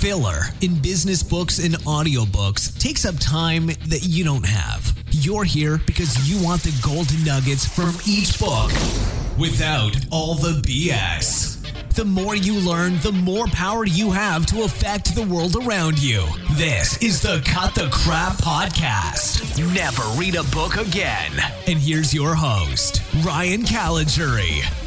Filler in business books and audiobooks takes up time that you don't have. You're here because you want the golden nuggets from each book without all the BS. The more you learn, the more power you have to affect the world around you. This is the Cut the Crap Podcast. Never read a book again. And here's your host, Ryan Caligiuri.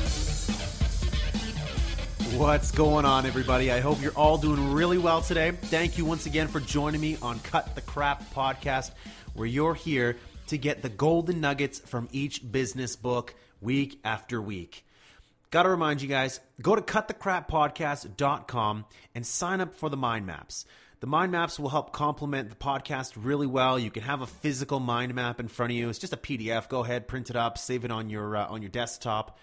What's going on, everybody? I hope you're all doing really well today. Thank you once again for joining me on Cut the Crap podcast, where you're here to get the golden nuggets from each business book week after week. Got to remind you guys go to cutthecrappodcast.com and sign up for the mind maps. The mind maps will help complement the podcast really well. You can have a physical mind map in front of you. It's just a PDF. Go ahead, print it up, save it on your uh, on your desktop.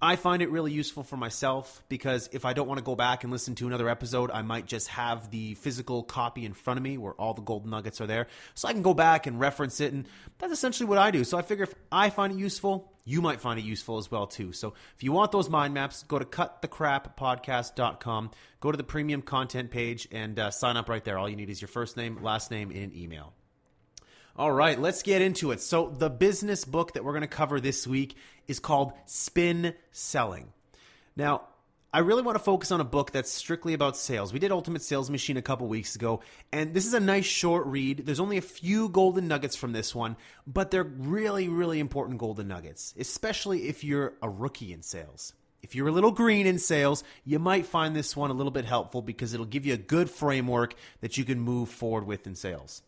I find it really useful for myself because if I don't want to go back and listen to another episode, I might just have the physical copy in front of me where all the golden nuggets are there. So I can go back and reference it. And that's essentially what I do. So I figure if I find it useful, you might find it useful as well too. So if you want those mind maps, go to cutthecrappodcast.com, go to the premium content page and uh, sign up right there. All you need is your first name, last name, and email. All right, let's get into it. So, the business book that we're going to cover this week is called Spin Selling. Now, I really want to focus on a book that's strictly about sales. We did Ultimate Sales Machine a couple weeks ago, and this is a nice short read. There's only a few golden nuggets from this one, but they're really, really important golden nuggets, especially if you're a rookie in sales. If you're a little green in sales, you might find this one a little bit helpful because it'll give you a good framework that you can move forward with in sales.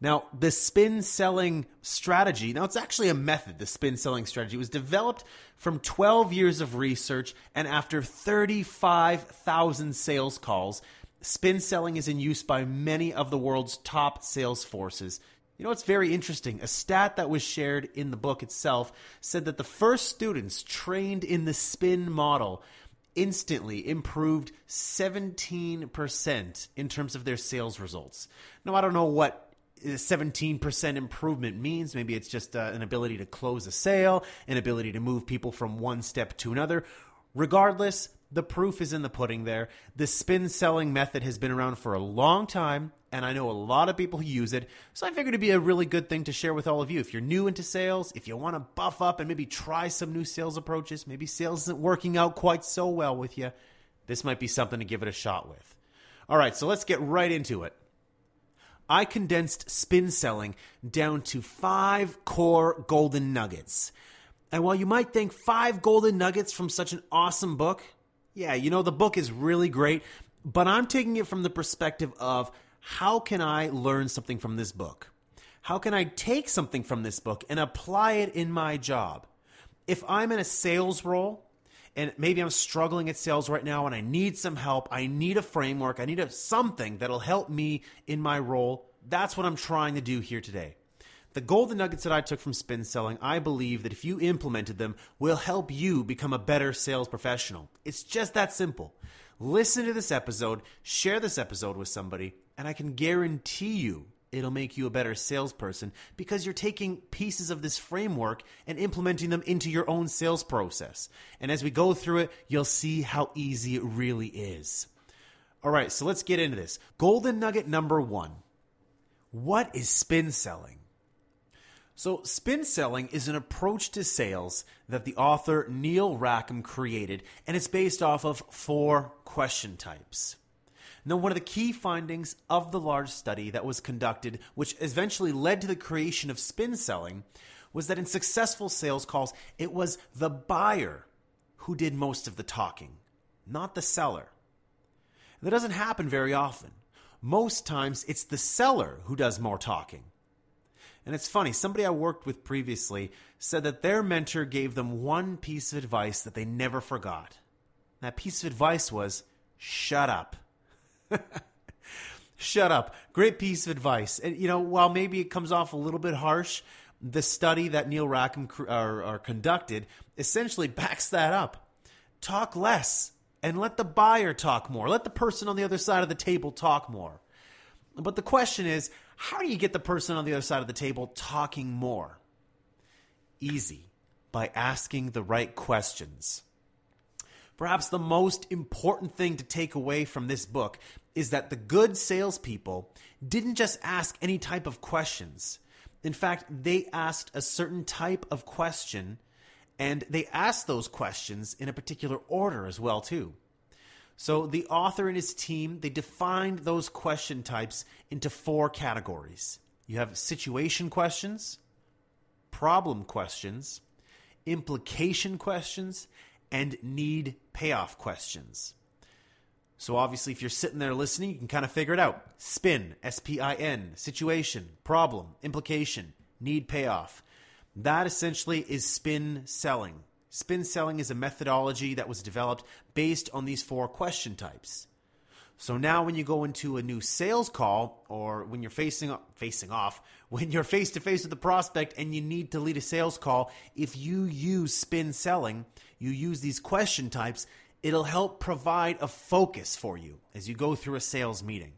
Now, the spin selling strategy, now it's actually a method, the spin selling strategy was developed from 12 years of research and after 35,000 sales calls. Spin selling is in use by many of the world's top sales forces. You know, it's very interesting. A stat that was shared in the book itself said that the first students trained in the spin model instantly improved 17% in terms of their sales results. Now, I don't know what 17% improvement means. Maybe it's just uh, an ability to close a sale, an ability to move people from one step to another. Regardless, the proof is in the pudding there. The spin selling method has been around for a long time, and I know a lot of people who use it. So I figured it'd be a really good thing to share with all of you. If you're new into sales, if you want to buff up and maybe try some new sales approaches, maybe sales isn't working out quite so well with you, this might be something to give it a shot with. All right, so let's get right into it. I condensed spin selling down to five core golden nuggets. And while you might think five golden nuggets from such an awesome book, yeah, you know, the book is really great, but I'm taking it from the perspective of how can I learn something from this book? How can I take something from this book and apply it in my job? If I'm in a sales role, and maybe I'm struggling at sales right now and I need some help. I need a framework. I need a, something that'll help me in my role. That's what I'm trying to do here today. The golden nuggets that I took from spin selling, I believe that if you implemented them, will help you become a better sales professional. It's just that simple. Listen to this episode, share this episode with somebody, and I can guarantee you it'll make you a better salesperson because you're taking pieces of this framework and implementing them into your own sales process. And as we go through it, you'll see how easy it really is. All right, so let's get into this. Golden nugget number one What is spin selling? So, spin selling is an approach to sales that the author Neil Rackham created, and it's based off of four question types. Now, one of the key findings of the large study that was conducted, which eventually led to the creation of spin selling, was that in successful sales calls, it was the buyer who did most of the talking, not the seller. That doesn't happen very often. Most times, it's the seller who does more talking. And it's funny, somebody I worked with previously said that their mentor gave them one piece of advice that they never forgot. That piece of advice was shut up. Shut up. Great piece of advice. And, you know, while maybe it comes off a little bit harsh, the study that Neil Rackham are, are conducted essentially backs that up. Talk less and let the buyer talk more. Let the person on the other side of the table talk more. But the question is, how do you get the person on the other side of the table talking more? Easy, by asking the right questions. Perhaps the most important thing to take away from this book is that the good salespeople didn't just ask any type of questions. In fact, they asked a certain type of question and they asked those questions in a particular order as well too. So the author and his team, they defined those question types into four categories. You have situation questions, problem questions, implication questions, and need payoff questions. So obviously, if you're sitting there listening, you can kind of figure it out. Spin, S P I N, situation, problem, implication, need payoff. That essentially is spin selling. Spin selling is a methodology that was developed based on these four question types. So now when you go into a new sales call or when you're facing facing off, when you're face to face with the prospect and you need to lead a sales call, if you use spin selling, you use these question types, it'll help provide a focus for you as you go through a sales meeting.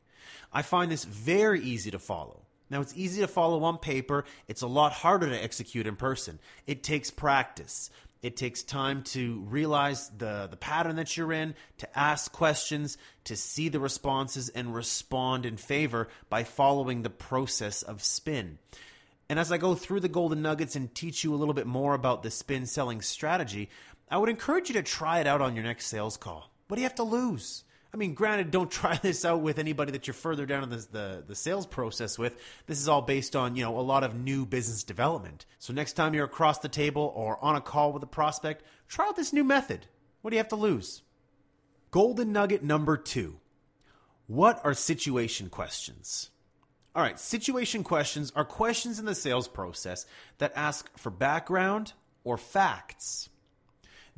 I find this very easy to follow. Now, it's easy to follow on paper. It's a lot harder to execute in person. It takes practice. It takes time to realize the, the pattern that you're in, to ask questions, to see the responses, and respond in favor by following the process of spin. And as I go through the golden nuggets and teach you a little bit more about the spin selling strategy, I would encourage you to try it out on your next sales call. What do you have to lose? I mean, granted, don't try this out with anybody that you're further down in the, the, the, sales process with. This is all based on, you know, a lot of new business development. So next time you're across the table or on a call with a prospect, try out this new method. What do you have to lose? Golden nugget number two. What are situation questions? All right, situation questions are questions in the sales process that ask for background or facts.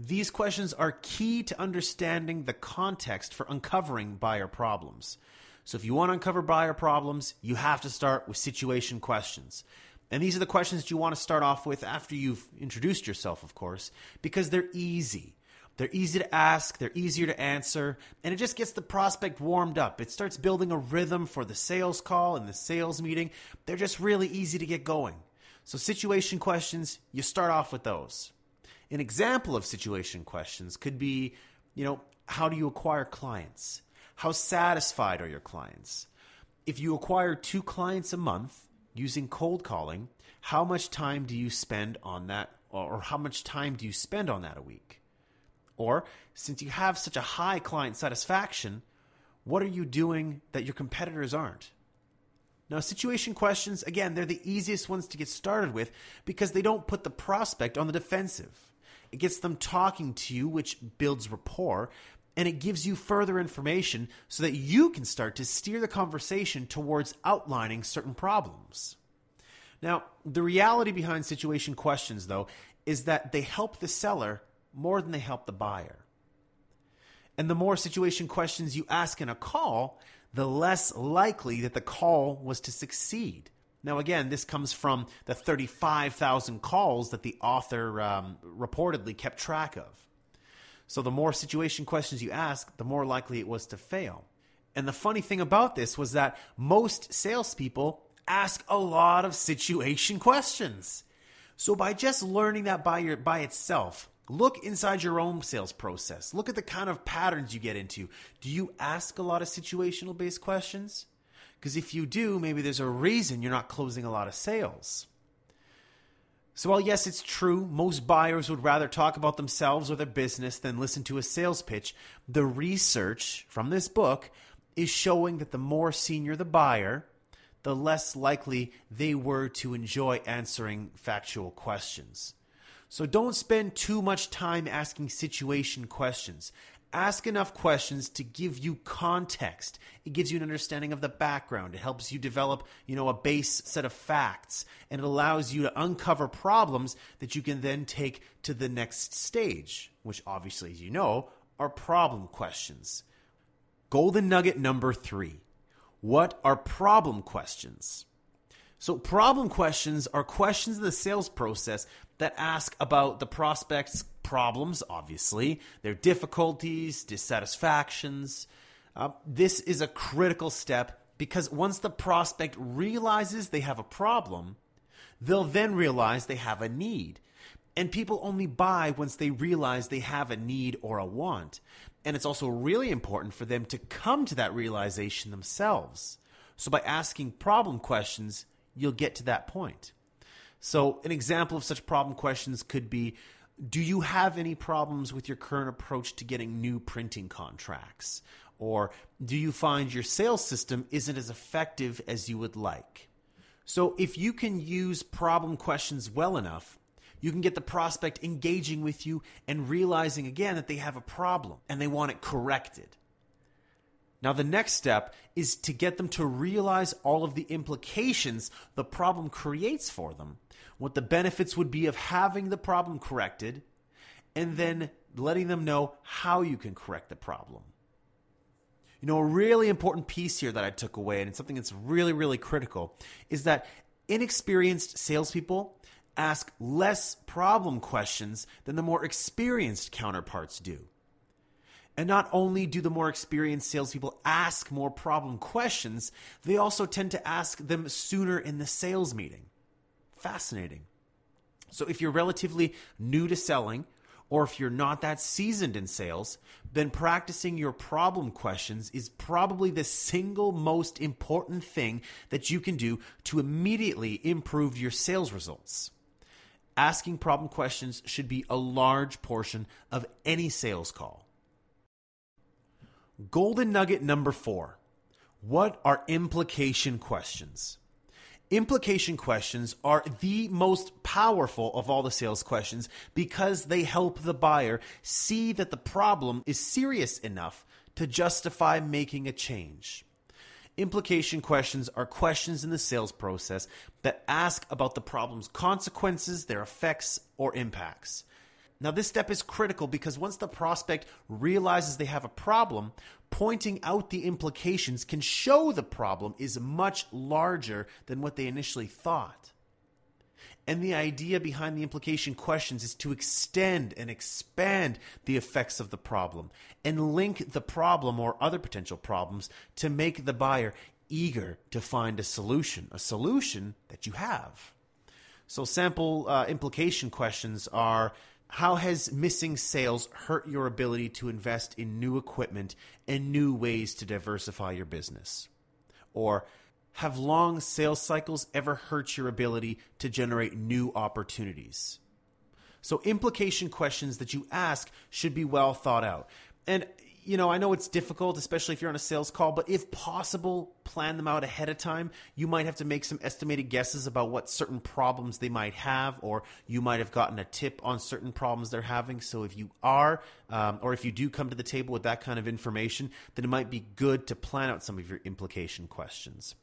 These questions are key to understanding the context for uncovering buyer problems. So, if you want to uncover buyer problems, you have to start with situation questions. And these are the questions that you want to start off with after you've introduced yourself, of course, because they're easy. They're easy to ask, they're easier to answer, and it just gets the prospect warmed up. It starts building a rhythm for the sales call and the sales meeting. They're just really easy to get going. So, situation questions, you start off with those. An example of situation questions could be, you know, how do you acquire clients? How satisfied are your clients? If you acquire two clients a month using cold calling, how much time do you spend on that, or how much time do you spend on that a week? Or, since you have such a high client satisfaction, what are you doing that your competitors aren't? Now, situation questions, again, they're the easiest ones to get started with because they don't put the prospect on the defensive. It gets them talking to you, which builds rapport, and it gives you further information so that you can start to steer the conversation towards outlining certain problems. Now, the reality behind situation questions, though, is that they help the seller more than they help the buyer. And the more situation questions you ask in a call, the less likely that the call was to succeed. Now, again, this comes from the 35,000 calls that the author um, reportedly kept track of. So, the more situation questions you ask, the more likely it was to fail. And the funny thing about this was that most salespeople ask a lot of situation questions. So, by just learning that by, your, by itself, look inside your own sales process. Look at the kind of patterns you get into. Do you ask a lot of situational based questions? Because if you do, maybe there's a reason you're not closing a lot of sales. So, while yes, it's true, most buyers would rather talk about themselves or their business than listen to a sales pitch, the research from this book is showing that the more senior the buyer, the less likely they were to enjoy answering factual questions. So don't spend too much time asking situation questions. Ask enough questions to give you context. It gives you an understanding of the background. It helps you develop, you know, a base set of facts and it allows you to uncover problems that you can then take to the next stage, which obviously, as you know, are problem questions. Golden nugget number 3. What are problem questions? So, problem questions are questions in the sales process that ask about the prospect's problems, obviously, their difficulties, dissatisfactions. Uh, this is a critical step because once the prospect realizes they have a problem, they'll then realize they have a need. And people only buy once they realize they have a need or a want. And it's also really important for them to come to that realization themselves. So by asking problem questions, you'll get to that point. So, an example of such problem questions could be Do you have any problems with your current approach to getting new printing contracts? Or do you find your sales system isn't as effective as you would like? So, if you can use problem questions well enough, you can get the prospect engaging with you and realizing again that they have a problem and they want it corrected. Now, the next step is to get them to realize all of the implications the problem creates for them, what the benefits would be of having the problem corrected, and then letting them know how you can correct the problem. You know, a really important piece here that I took away, and it's something that's really, really critical, is that inexperienced salespeople ask less problem questions than the more experienced counterparts do. And not only do the more experienced salespeople ask more problem questions, they also tend to ask them sooner in the sales meeting. Fascinating. So if you're relatively new to selling, or if you're not that seasoned in sales, then practicing your problem questions is probably the single most important thing that you can do to immediately improve your sales results. Asking problem questions should be a large portion of any sales call. Golden nugget number four What are implication questions? Implication questions are the most powerful of all the sales questions because they help the buyer see that the problem is serious enough to justify making a change. Implication questions are questions in the sales process that ask about the problem's consequences, their effects, or impacts. Now, this step is critical because once the prospect realizes they have a problem, pointing out the implications can show the problem is much larger than what they initially thought. And the idea behind the implication questions is to extend and expand the effects of the problem and link the problem or other potential problems to make the buyer eager to find a solution, a solution that you have. So, sample uh, implication questions are how has missing sales hurt your ability to invest in new equipment and new ways to diversify your business? Or have long sales cycles ever hurt your ability to generate new opportunities? So, implication questions that you ask should be well thought out. And you know, I know it's difficult, especially if you're on a sales call, but if possible, plan them out ahead of time. You might have to make some estimated guesses about what certain problems they might have, or you might have gotten a tip on certain problems they're having. So if you are, um, or if you do come to the table with that kind of information, then it might be good to plan out some of your implication questions.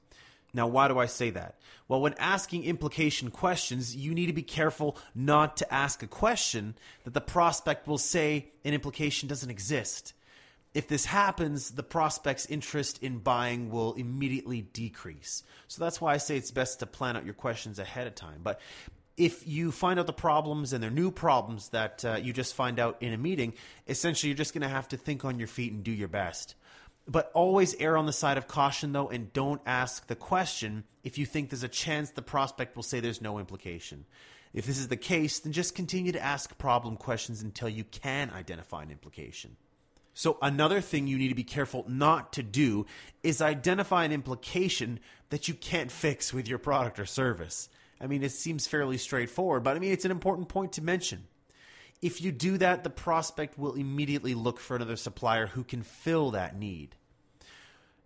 Now, why do I say that? Well, when asking implication questions, you need to be careful not to ask a question that the prospect will say an implication doesn't exist if this happens, the prospect's interest in buying will immediately decrease. So that's why I say it's best to plan out your questions ahead of time. But if you find out the problems and they're new problems that uh, you just find out in a meeting, essentially you're just going to have to think on your feet and do your best. But always err on the side of caution, though, and don't ask the question if you think there's a chance the prospect will say there's no implication. If this is the case, then just continue to ask problem questions until you can identify an implication. So, another thing you need to be careful not to do is identify an implication that you can't fix with your product or service. I mean, it seems fairly straightforward, but I mean, it's an important point to mention. If you do that, the prospect will immediately look for another supplier who can fill that need.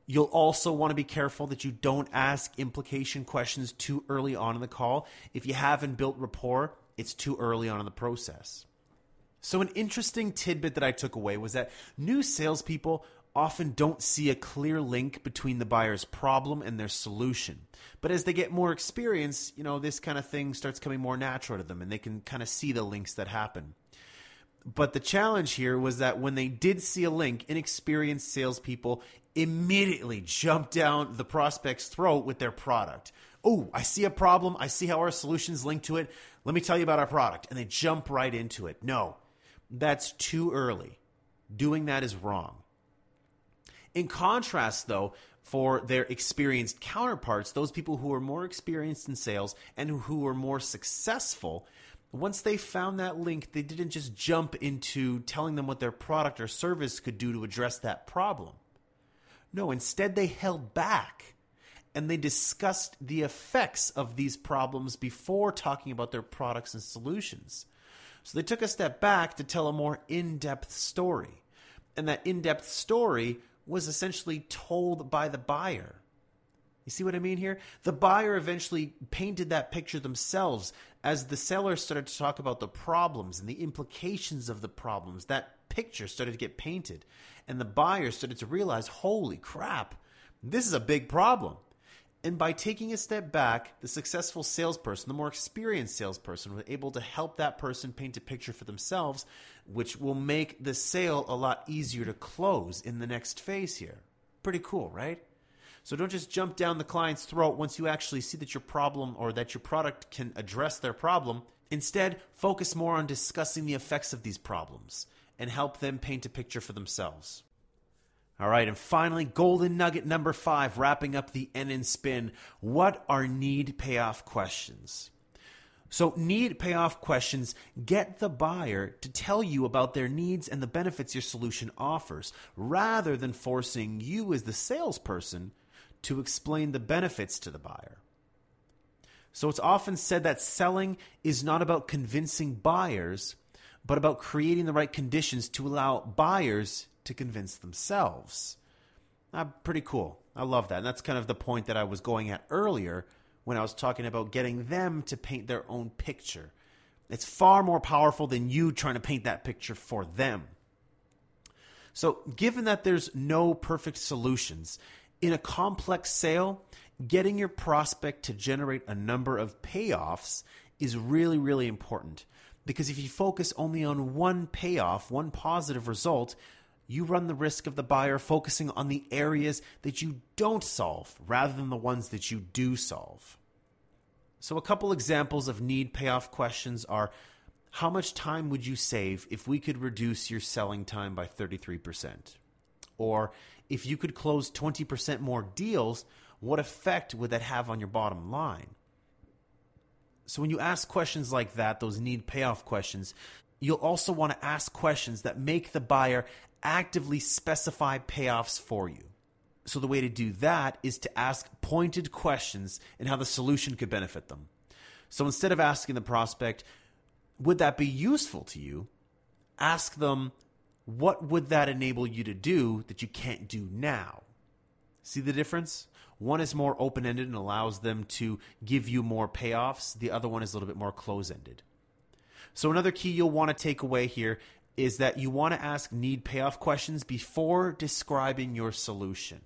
You'll also want to be careful that you don't ask implication questions too early on in the call. If you haven't built rapport, it's too early on in the process. So, an interesting tidbit that I took away was that new salespeople often don't see a clear link between the buyer's problem and their solution. But as they get more experience, you know, this kind of thing starts coming more natural to them and they can kind of see the links that happen. But the challenge here was that when they did see a link, inexperienced salespeople immediately jumped down the prospect's throat with their product. Oh, I see a problem. I see how our solution's linked to it. Let me tell you about our product. And they jump right into it. No, that's too early. Doing that is wrong. In contrast, though, for their experienced counterparts, those people who are more experienced in sales and who are more successful, Once they found that link, they didn't just jump into telling them what their product or service could do to address that problem. No, instead, they held back and they discussed the effects of these problems before talking about their products and solutions. So they took a step back to tell a more in depth story. And that in depth story was essentially told by the buyer. You see what I mean here? The buyer eventually painted that picture themselves as the seller started to talk about the problems and the implications of the problems. That picture started to get painted. And the buyer started to realize holy crap, this is a big problem. And by taking a step back, the successful salesperson, the more experienced salesperson, was able to help that person paint a picture for themselves, which will make the sale a lot easier to close in the next phase here. Pretty cool, right? So don't just jump down the client's throat once you actually see that your problem or that your product can address their problem. Instead, focus more on discussing the effects of these problems and help them paint a picture for themselves. All right, and finally, golden nugget number five, wrapping up the N and spin. What are need payoff questions? So, need payoff questions get the buyer to tell you about their needs and the benefits your solution offers, rather than forcing you as the salesperson to explain the benefits to the buyer. So, it's often said that selling is not about convincing buyers, but about creating the right conditions to allow buyers to convince themselves. Uh, pretty cool. I love that. And that's kind of the point that I was going at earlier when I was talking about getting them to paint their own picture. It's far more powerful than you trying to paint that picture for them. So, given that there's no perfect solutions, in a complex sale, getting your prospect to generate a number of payoffs is really, really important. Because if you focus only on one payoff, one positive result, you run the risk of the buyer focusing on the areas that you don't solve rather than the ones that you do solve. So, a couple examples of need payoff questions are How much time would you save if we could reduce your selling time by 33%? Or if you could close 20% more deals, what effect would that have on your bottom line? So, when you ask questions like that, those need payoff questions, you'll also want to ask questions that make the buyer actively specify payoffs for you. So, the way to do that is to ask pointed questions and how the solution could benefit them. So, instead of asking the prospect, would that be useful to you? Ask them, what would that enable you to do that you can't do now? See the difference? One is more open ended and allows them to give you more payoffs, the other one is a little bit more close ended. So, another key you'll want to take away here is that you want to ask need payoff questions before describing your solution.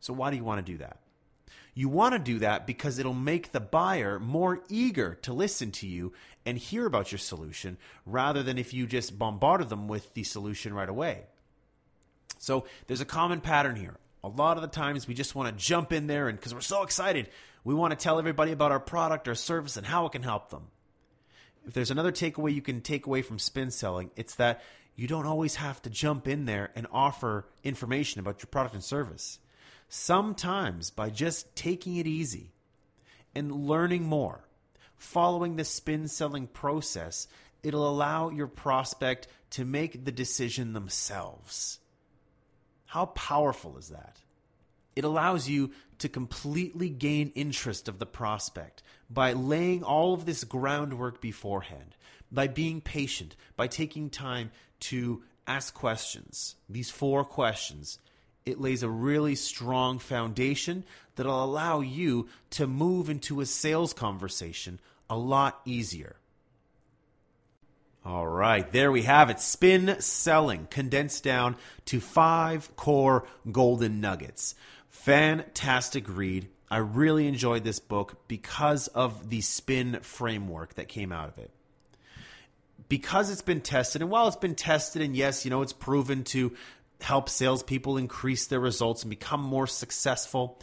So, why do you want to do that? You want to do that because it'll make the buyer more eager to listen to you and hear about your solution rather than if you just bombarded them with the solution right away. So, there's a common pattern here. A lot of the times we just want to jump in there and because we're so excited, we want to tell everybody about our product or service and how it can help them if there's another takeaway you can take away from spin selling, it's that you don't always have to jump in there and offer information about your product and service. Sometimes by just taking it easy and learning more, following the spin selling process, it'll allow your prospect to make the decision themselves. How powerful is that? It allows you to completely gain interest of the prospect by laying all of this groundwork beforehand, by being patient, by taking time to ask questions. These four questions. It lays a really strong foundation that'll allow you to move into a sales conversation a lot easier. All right, there we have it. Spin selling condensed down to five core golden nuggets. Fantastic read. I really enjoyed this book because of the spin framework that came out of it. Because it's been tested, and while it's been tested, and yes, you know, it's proven to help salespeople increase their results and become more successful,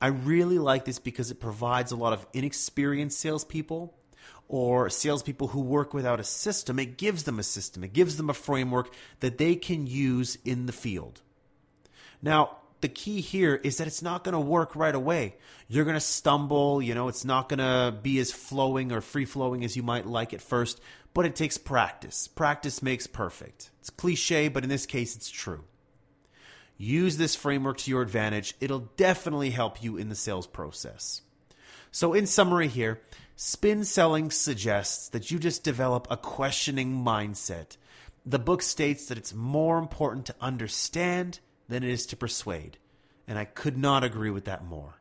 I really like this because it provides a lot of inexperienced salespeople or salespeople who work without a system. It gives them a system, it gives them a framework that they can use in the field. Now, the key here is that it's not going to work right away. You're going to stumble, you know, it's not going to be as flowing or free flowing as you might like at first, but it takes practice. Practice makes perfect. It's cliche, but in this case, it's true. Use this framework to your advantage. It'll definitely help you in the sales process. So, in summary, here, spin selling suggests that you just develop a questioning mindset. The book states that it's more important to understand than it is to persuade. And I could not agree with that more.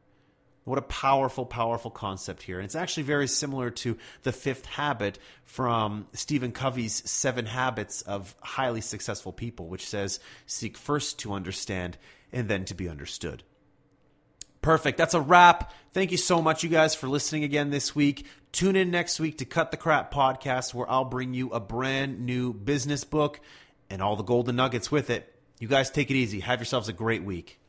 What a powerful, powerful concept here. And it's actually very similar to the fifth habit from Stephen Covey's Seven Habits of Highly Successful People, which says, seek first to understand and then to be understood. Perfect. That's a wrap. Thank you so much, you guys, for listening again this week. Tune in next week to Cut the Crap podcast, where I'll bring you a brand new business book and all the golden nuggets with it. You guys take it easy. Have yourselves a great week.